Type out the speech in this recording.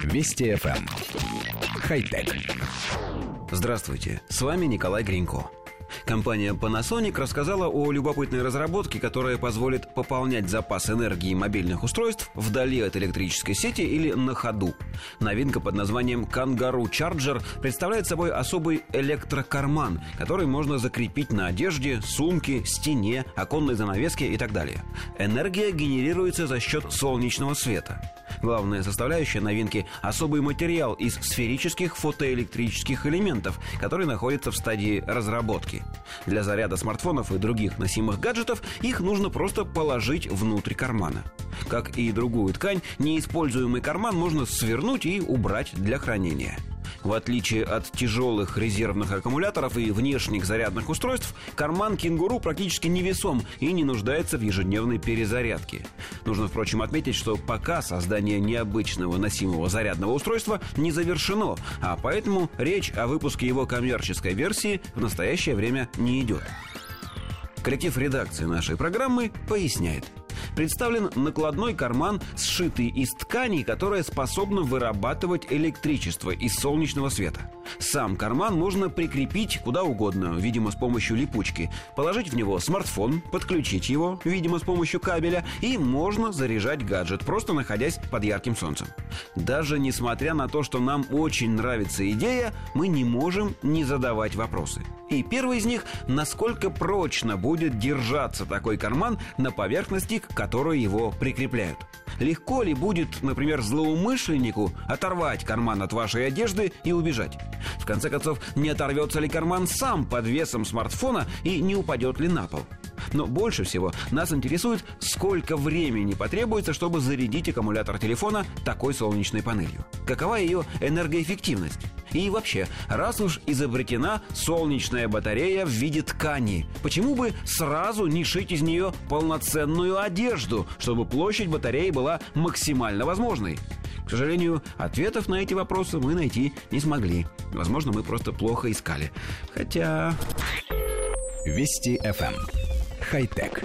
Вести FM. Эм. Хай-тек. Здравствуйте, с вами Николай Гринько. Компания Panasonic рассказала о любопытной разработке, которая позволит пополнять запас энергии мобильных устройств вдали от электрической сети или на ходу. Новинка под названием Kangaroo Charger представляет собой особый электрокарман, который можно закрепить на одежде, сумке, стене, оконной занавеске и так далее. Энергия генерируется за счет солнечного света. Главная составляющая новинки – особый материал из сферических фотоэлектрических элементов, который находится в стадии разработки. Для заряда смартфонов и других носимых гаджетов их нужно просто положить внутрь кармана. Как и другую ткань, неиспользуемый карман можно свернуть и убрать для хранения – в отличие от тяжелых резервных аккумуляторов и внешних зарядных устройств, карман кенгуру практически невесом и не нуждается в ежедневной перезарядке. Нужно, впрочем, отметить, что пока создание необычного носимого зарядного устройства не завершено, а поэтому речь о выпуске его коммерческой версии в настоящее время не идет. Коллектив редакции нашей программы поясняет – представлен накладной карман, сшитый из ткани, которая способна вырабатывать электричество из солнечного света. Сам карман можно прикрепить куда угодно, видимо, с помощью липучки. Положить в него смартфон, подключить его, видимо, с помощью кабеля, и можно заряжать гаджет, просто находясь под ярким солнцем. Даже несмотря на то, что нам очень нравится идея, мы не можем не задавать вопросы. И первый из них, насколько прочно будет держаться такой карман на поверхности, к которой его прикрепляют. Легко ли будет, например, злоумышленнику оторвать карман от вашей одежды и убежать? В конце концов, не оторвется ли карман сам под весом смартфона и не упадет ли на пол? Но больше всего нас интересует, сколько времени потребуется, чтобы зарядить аккумулятор телефона такой солнечной панелью. Какова ее энергоэффективность? И вообще, раз уж изобретена солнечная батарея в виде ткани, почему бы сразу не шить из нее полноценную одежду, чтобы площадь батареи была максимально возможной? К сожалению, ответов на эти вопросы мы найти не смогли. Возможно, мы просто плохо искали. Хотя... Вести FM. Хай-тек.